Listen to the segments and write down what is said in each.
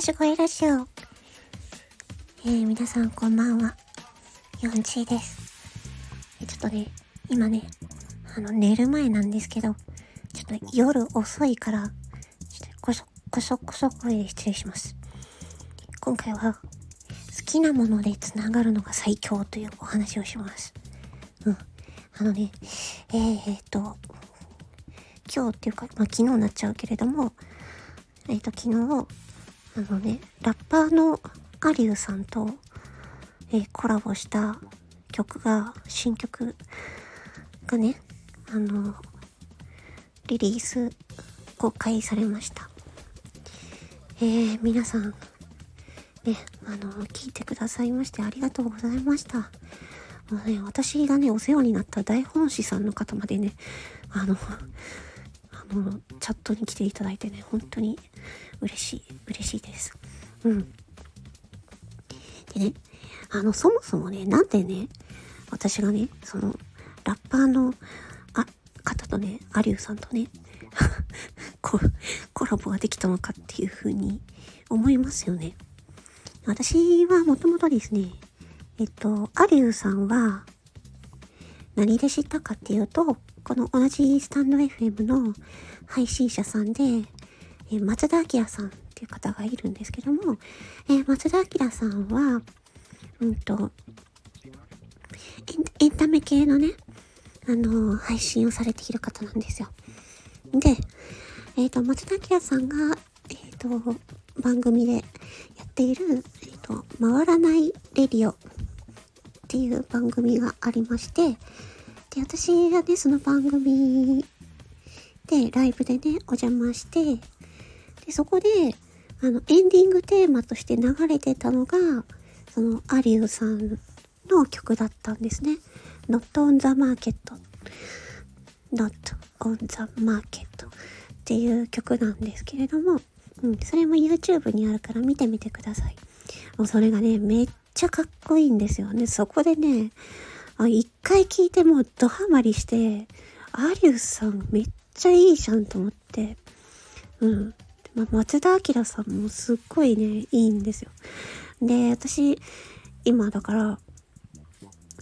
し声ラジオ。えー、皆さんこんばんは。ヨンチーです。ちょっとね、今ね、あの、寝る前なんですけど、ちょっと夜遅いから、ちょっとこそ、こそこそ声で失礼します。今回は、好きなもので繋がるのが最強というお話をします。うん。あのね、えー、っと、今日っていうか、まあ、昨日になっちゃうけれども、えっ、と、昨日、あのね、ラッパーのアリューさんと、えー、コラボした曲が、新曲がね、あの、リリース公開されました。えー、皆さん、ね、あの、聞いてくださいましてありがとうございました。もうね、私がね、お世話になった大本師さんの方までね、あの、の、チャットに来ていただいてね、本当に嬉しい、嬉しいです。うん。でね、あの、そもそもね、なんでね、私がね、その、ラッパーの、あ、方とね、アリューさんとね、コラボができたのかっていうふうに思いますよね。私はもともとですね、えっと、アリューさんは、何で知ったかっていうと、この同じスタンド FM の配信者さんで、え松田明さんっていう方がいるんですけども、え松田明さんは、うんとエン、タメ系のね、あのー、配信をされている方なんですよ。で、えっ、と、松田明さんが、えっ、と、番組でやっている、えっ、と、回らないレディオっていう番組がありまして、で、私がね、その番組で、ライブでね、お邪魔して、で、そこで、あの、エンディングテーマとして流れてたのが、その、アリューさんの曲だったんですね。Not on the Market Not on the Market っていう曲なんですけれども、うん、それも YouTube にあるから見てみてください。もうそれがね、めっちゃかっこいいんですよね。そこでね、あ一回聞いてもうドハマりして、アリウスさんめっちゃいいじゃんと思って、うん。ま松田明さんもすっごいね、いいんですよ。で、私、今だから、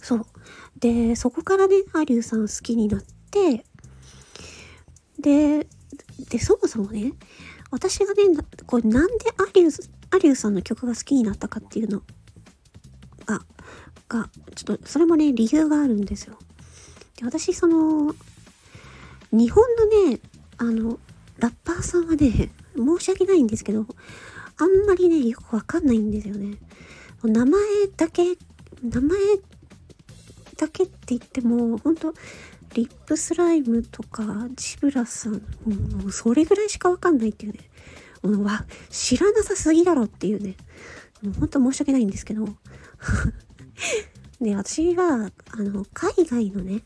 そう。で、そこからね、アリューさん好きになって、で、で、そもそもね、私がね、これなんでアリュー、アリューさんの曲が好きになったかっていうのが、が、ちょっと、それもね、理由があるんですよ。で、私、その、日本のね、あの、ラッパーさんはね、申し訳ないんですけど、あんまりね、よくわかんないんですよね。名前だけ、名前だけって言っても、ほんと、リップスライムとか、ジブラさん、もうそれぐらいしかわかんないっていうね。もうわ、知らなさすぎだろっていうね。もうほんと申し訳ないんですけど。で、私は、あの、海外のね、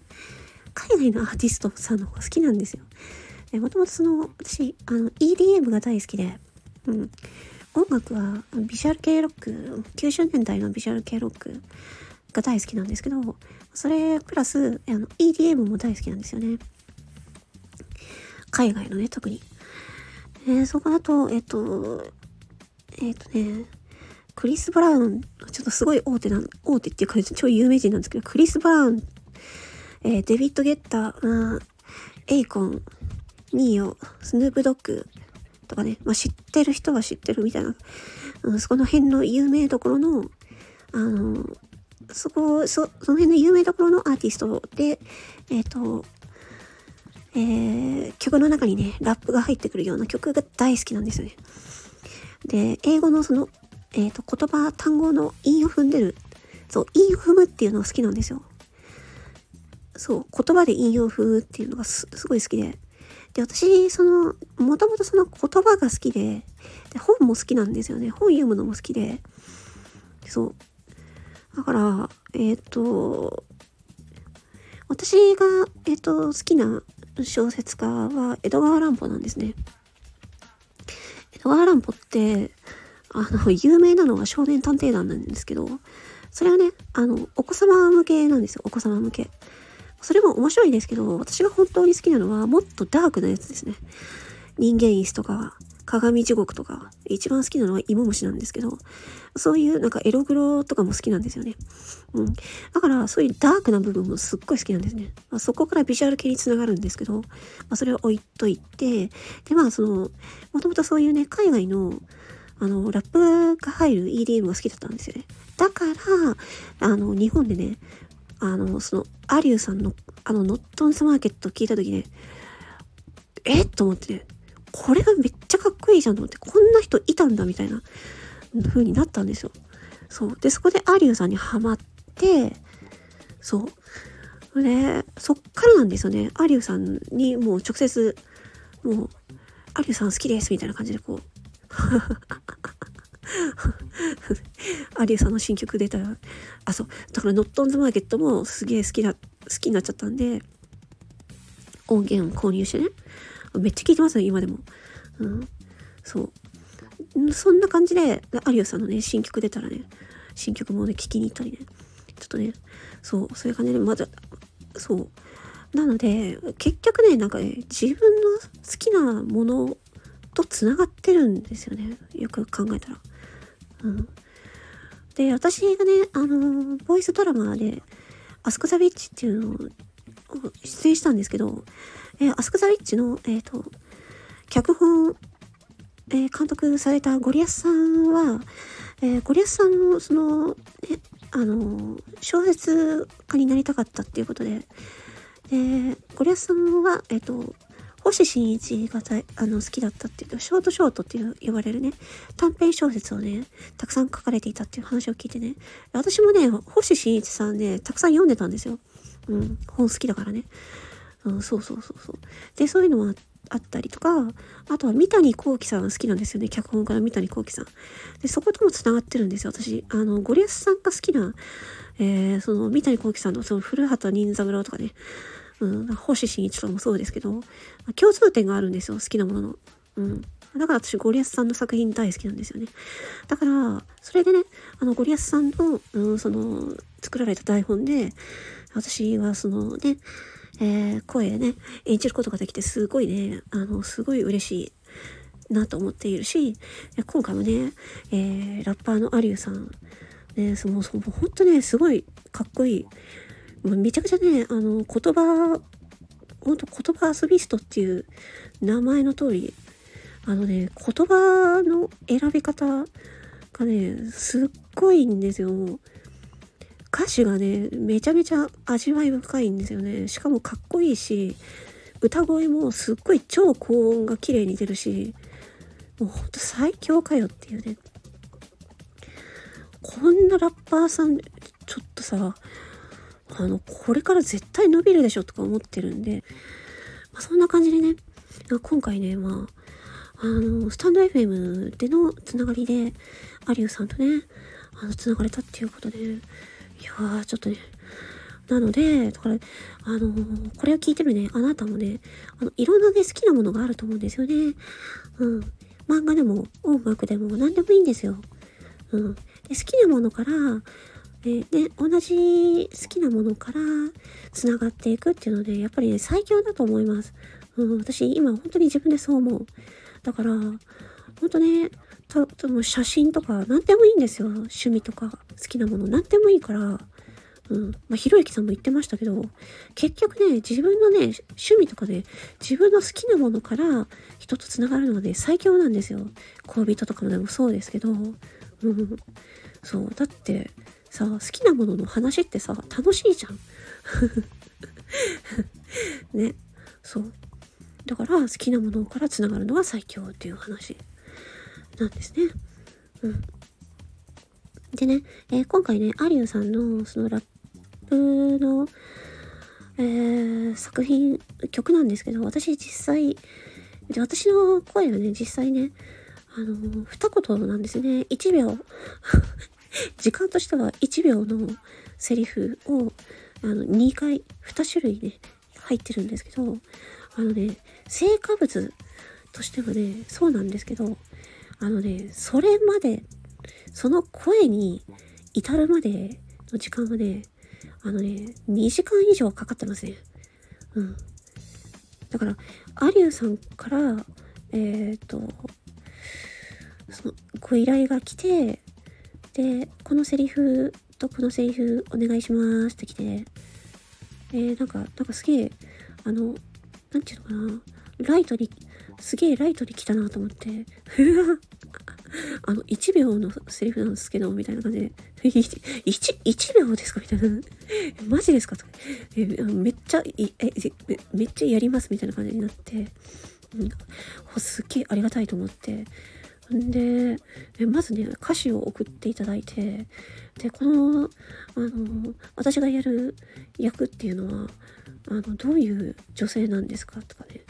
海外のアーティストさんの方が好きなんですよ。で、もともとその、私、あの、EDM が大好きで、うん。音楽は、ビジュアル系ロック、90年代のビジュアル系ロックが大好きなんですけど、それプラス、あの、EDM も大好きなんですよね。海外のね、特に。えー、そこだと、えっ、と、えっ、とね、クリス・ブラウン、ちょっとすごい大手な、大手っていうか、超有名人なんですけど、クリス・ブラウン、えー、デビッド・ゲッター、エイコン、ニーヨ、スヌープ・ドッグとかね、まあ、知ってる人は知ってるみたいな、うん、そこの辺の有名どころの、あの、そこ、そ、その辺の有名どころのアーティストで、えっ、ー、と、えー、曲の中にね、ラップが入ってくるような曲が大好きなんですよね。で、英語のその、えっ、ー、と、言葉、単語の韻を踏んでる。そう、韻を踏むっていうのが好きなんですよ。そう、言葉で韻を踏むっていうのがすごい好きで。で、私、その、もともとその言葉が好きでで、本も好きなんですよね。本読むのも好きで。そう。だから、えっ、ー、と、私が、えっ、ー、と、好きな小説家は江戸川乱歩なんですね。江戸川乱歩って、あの、有名なのは少年探偵団なんですけど、それはね、あの、お子様向けなんですよ。お子様向け。それも面白いですけど、私が本当に好きなのは、もっとダークなやつですね。人間椅子とか、鏡地獄とか、一番好きなのは芋虫なんですけど、そういうなんかエログロとかも好きなんですよね。うん。だから、そういうダークな部分もすっごい好きなんですね。まあ、そこからビジュアル系につながるんですけど、まあ、それを置いといて、で、まあ、その、もともとそういうね、海外の、あの、ラップが入る EDM が好きだったんですよね。だから、あの、日本でね、あの、その、アリューさんの、あの、ノットンスマーケット聞いた時ね、え？っと思ってね、これがめっちゃかっこいいじゃんと思って、こんな人いたんだみたいな風になったんですよ。そう。で、そこでアリューさんにハマって、そう。で、そっからなんですよね。アリューさんにもう直接、もう、アリューさん好きですみたいな感じでこう、アリューさんの新曲出たら、あ、そう。だからノットオンズマーケットもすげえ好きだ、好きになっちゃったんで、音源を購入してね。めっちゃ聞いてますよ、今でも。うん。そう。そんな感じで、有吉さんのね、新曲出たらね、新曲もね、聞きに行ったりね。ちょっとね、そう、そういう感じで、まだ、そう。なので、結局ね、なんかね、自分の好きなものと繋がってるんですよね。よく考えたら。うん。で、私がね、あの、ボイスドラマで、アスクザビッチっていうのを出演したんですけど、えー、アスクザリッチの、えっ、ー、と、脚本、えー、監督されたゴリアスさんは、え、ゴリアスさんの、その、え、あの、小説家になりたかったっていうことで、で、ゴリアスさんは、えっ、と、星新一があの好きだったっていうショートショートっていう呼ばれるね、短編小説をね、たくさん書かれていたっていう話を聞いてね、私もね、星新一さんね、たくさん読んでたんですよ。うん、本好きだからね。うん、そうそうそうそう。で、そういうのもあったりとか、あとは三谷幸喜さんが好きなんですよね。脚本家の三谷幸喜さん。で、そことも繋がってるんですよ。私、あの、ゴリアスさんが好きな、えー、その三谷幸喜さんのその古畑任三郎とかね、うん、星新一とかもそうですけど、共通点があるんですよ。好きなものの。うん。だから私、ゴリアスさんの作品大好きなんですよね。だから、それでね、あの、ゴリアスさんの、うん、その、作られた台本で、私はそのね、えー、声ね、演じることができてすごいね、あの、すごい嬉しいなと思っているし、今回もね、えー、ラッパーのアリューさん、ね、その、その、ほんとね、すごいかっこいい。めちゃくちゃね、あの、言葉、ほんと言葉遊びストっていう名前の通り、あのね、言葉の選び方がね、すっごいんですよ。歌詞がね、めちゃめちゃ味わい深いんですよね。しかもかっこいいし、歌声もすっごい超高音が綺麗に出るし、もうほんと最強かよっていうね。こんなラッパーさん、ちょっとさ、あの、これから絶対伸びるでしょとか思ってるんで、まあ、そんな感じでね、今回ね、まあ、あの、スタンド FM でのつながりで、有吉さんとね、あの、つながれたっていうことで、いやー、ちょっとね、なので、だから、あのー、これを聞いてるね、あなたもね、あの、いろんなね、好きなものがあると思うんですよね。うん。漫画でも、音楽でも、何でもいいんですよ。うん。で、好きなものから、で、同じ好きなものから繋がっていくっていうので、やっぱりね、最強だと思います。うん、私、今本当に自分でそう思う。だから、本当ね、た多分写真とか何でもいいんですよ。趣味とか好きなもの何でもいいから。うん。まあ、ひろゆきさんも言ってましたけど、結局ね、自分のね、趣味とかで、自分の好きなものから人と繋がるのがね、最強なんですよ。恋人とかもでもそうですけど、うん。そう。だって、さ、好きなものの話ってさ、楽しいじゃん。ね。そう。だから、好きなものから繋がるのが最強っていう話。なんですね。うん。でね、えー、今回ね、アリューさんのそのラップの、えー、作品、曲なんですけど、私実際、で私の声はね、実際ね、あの二言なんですね。1秒時間としては1秒のセリフを、あの、2回、2種類ね、入ってるんですけど、あのね、成果物としてはね、そうなんですけど、あのね、それまで、その声に至るまでの時間はね、あのね、2時間以上かかってますね。うん。だから、アリューさんから、えっ、ー、と、そのご依頼が来て、で、このセリフとこのセリフお願いしますって来て、えー、なんか、なんかすげえ、あの、なんていうのかな、ライトに、すげえライトに来たなと思って、あの、1秒のセリフなんですけど、みたいな感じで、1, 1秒ですか？みたいな。マジですか？とか、えめっちゃえめ、っちゃやりますみたいな感じになって、うん、すっげえありがたいと思って、んで、えまずね、歌詞を送っていただいて、で、この、あの、私がやる役っていうのは、あの、どういう女性なんですかとかね、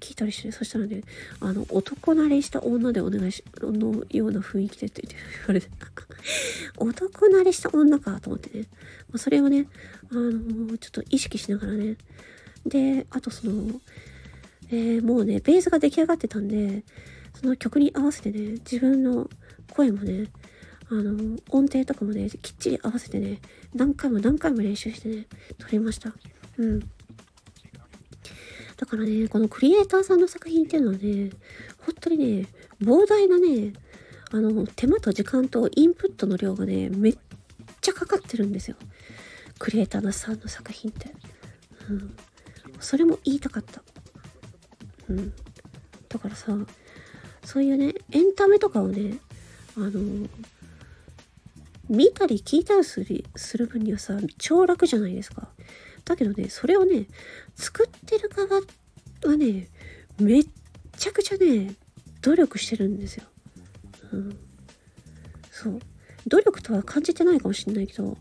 聞いたりして、そしたらね、あの、男慣れした女でお願いし、のような雰囲気でって言われて、男慣れした女かと思ってね、まあ、それをね、あの、ちょっと意識しながらね、で、あとその、えー、もうね、ベースが出来上がってたんで、その曲に合わせてね、自分の声もね、あの、音程とかもね、きっちり合わせてね、何回も何回も練習してね、撮りました。うん。だからね、このクリエイターさんの作品っていうのはね、本当にね、膨大なね、あの、手間と時間とインプットの量がね、めっちゃかかってるんですよ。クリエイターさんの作品って。うん。それも言いたかった。うん。だからさ、そういうね、エンタメとかをね、あの、見たり聞いたりするする分にはさ、超楽じゃないですか。だけどね、それをね、作ってる側はね、めっちゃくちゃね、努力してるんですよ。うん。そう。努力とは感じてないかもしんないけど、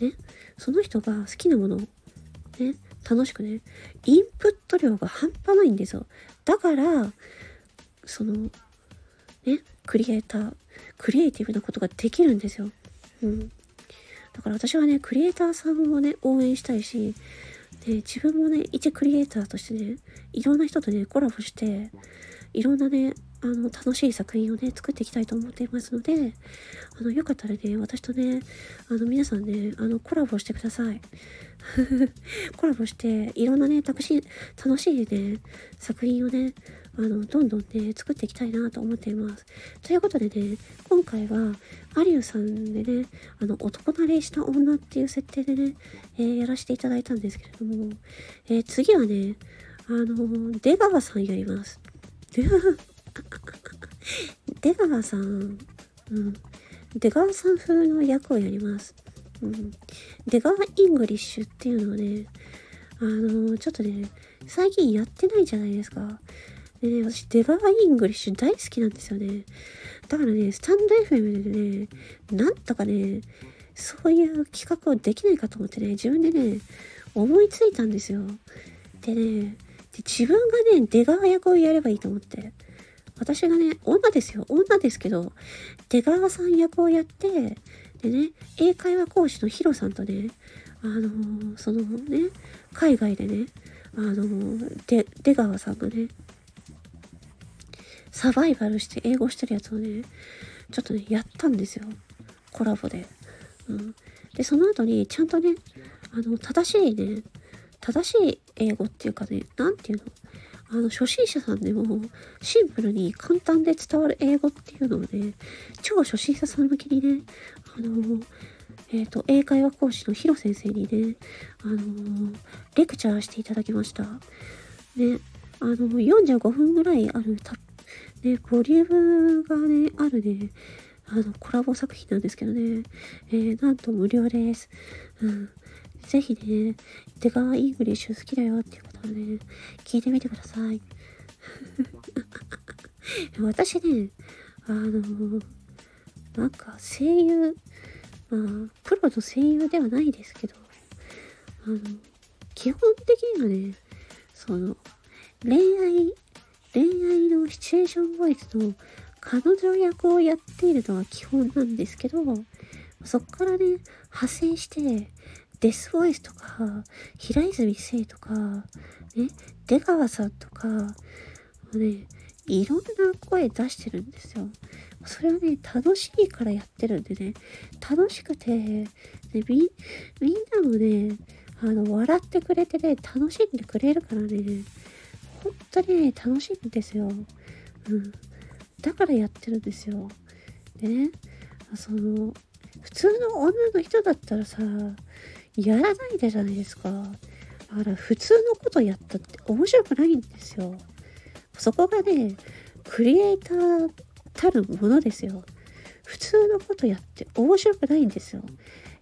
ね、その人が好きなものを、ね、楽しくね、インプット量が半端ないんですよ。だから、その、ね、クリエイター、クリエイティブなことができるんですよ。うん。だから私はね、クリエイターさんをね、応援したいし、ね、自分もね、一クリエイターとしてね、いろんな人とね、コラボして、いろんなね、あの、楽しい作品をね、作っていきたいと思っていますので、あの、よかったらね、私とね、あの、皆さんね、あの、コラボしてください。コラボして、いろんなね、楽しい、楽しいね、作品をね、あの、どんどんね、作っていきたいなと思っています。ということでね、今回は、アリューさんでね、あの、男慣れした女っていう設定でね、えー、やらせていただいたんですけれども、えー、次はね、あの、出川さんやります。出川さん、うん。出川さん風の役をやります。うん。出川イングリッシュっていうのをね、あの、ちょっとね、最近やってないじゃないですか。でね、私、出川イングリッシュ大好きなんですよね。だからね、スタンド FM でね、なんとかね、そういう企画をできないかと思ってね、自分でね、思いついたんですよ。でね、で自分がね、出川役をやればいいと思って。私がね、女ですよ。女ですけど、出川さん役をやって、でね、英会話講師のヒロさんとね、あのー、そのね、海外でね、あのー、で、出川さんがね、サバイバルして英語してるやつをね、ちょっとね、やったんですよ。コラボで。うん。で、その後に、ちゃんとね、あの、正しいね、正しい英語っていうかね、なんていうの？あの、初心者さんでもシンプルに簡単で伝わる英語っていうのをね、超初心者さん向けにね、あの、えっ、ー、と、英会話講師のヒロ先生にね、あの、レクチャーしていただきました。ね、あの、45分ぐらいあるた、ね、ボリュームがね、あるね、あの、コラボ作品なんですけどね、えー、なんと無料です。うん。ぜひね、出川イングリッシュ好きだよっていう方はね、聞いてみてください。私ね、あの、なんか声優、まあ、プロの声優ではないですけど、あの、基本的にはね、その、恋愛、恋愛のシチュエーションボイスの彼女役をやっているのは基本なんですけど、そっからね、派生して、デスボイスとか、平泉聖とか、ね、出川さんとかも、ね、いろんな声出してるんですよ。それはね、楽しいからやってるんでね、楽しくて、ね、み、みんなもね、あの、笑ってくれてね、楽しんでくれるからね、本当にね、楽しいんですよ。うん。だからやってるんですよ。でね、その、普通の女の人だったらさ、やらないでじゃないですか。だから普通のことやったって面白くないんですよ。そこがね、クリエイターたるものですよ。普通のことやって面白くないんですよ。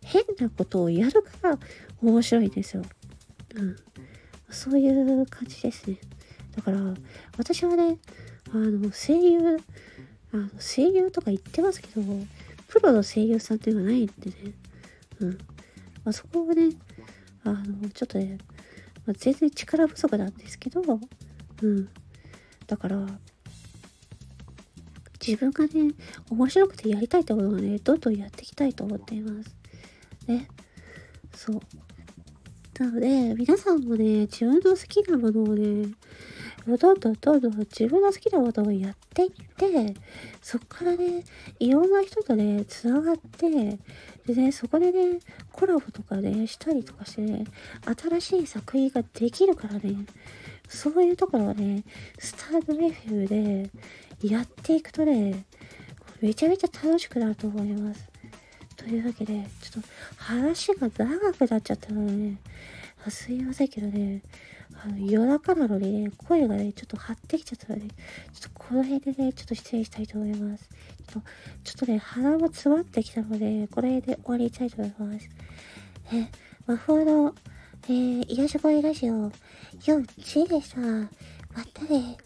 変なことをやるから面白いんですよ。うん。そういう感じですね。だから、私はね、あの、声優、あの声優とか言ってますけど、プロの声優さんっていうのはないんでね。うん。まあ、そこをね、あの、ちょっとね、まあ、全然力不足なんですけど、うん。だから、自分がね、面白くてやりたいってことをね、どんどんやっていきたいと思っています。ね。そう。なので、皆さんもね、自分の好きなものをね、どんどんどんどん自分の好きなことをやっていって、そこからね、いろんな人とね、つながって、でね、そこでね、コラボとかね、したりとかしてね、新しい作品ができるからね、そういうところをね、スタートレフューでやっていくとね、めちゃめちゃ楽しくなると思います。というわけで、ちょっと話が長くなっちゃったのでね、すいませんけどね、あの夜中なのにね、声がね、ちょっと張ってきちゃったので、ちょっとこの辺でね、ちょっと失礼したいと思います。ちょっと、ょっとね、鼻も詰まってきたので、この辺で終わりたいと思います。え、魔法の、えー、癒し声ラジオ、4、1でした。またね。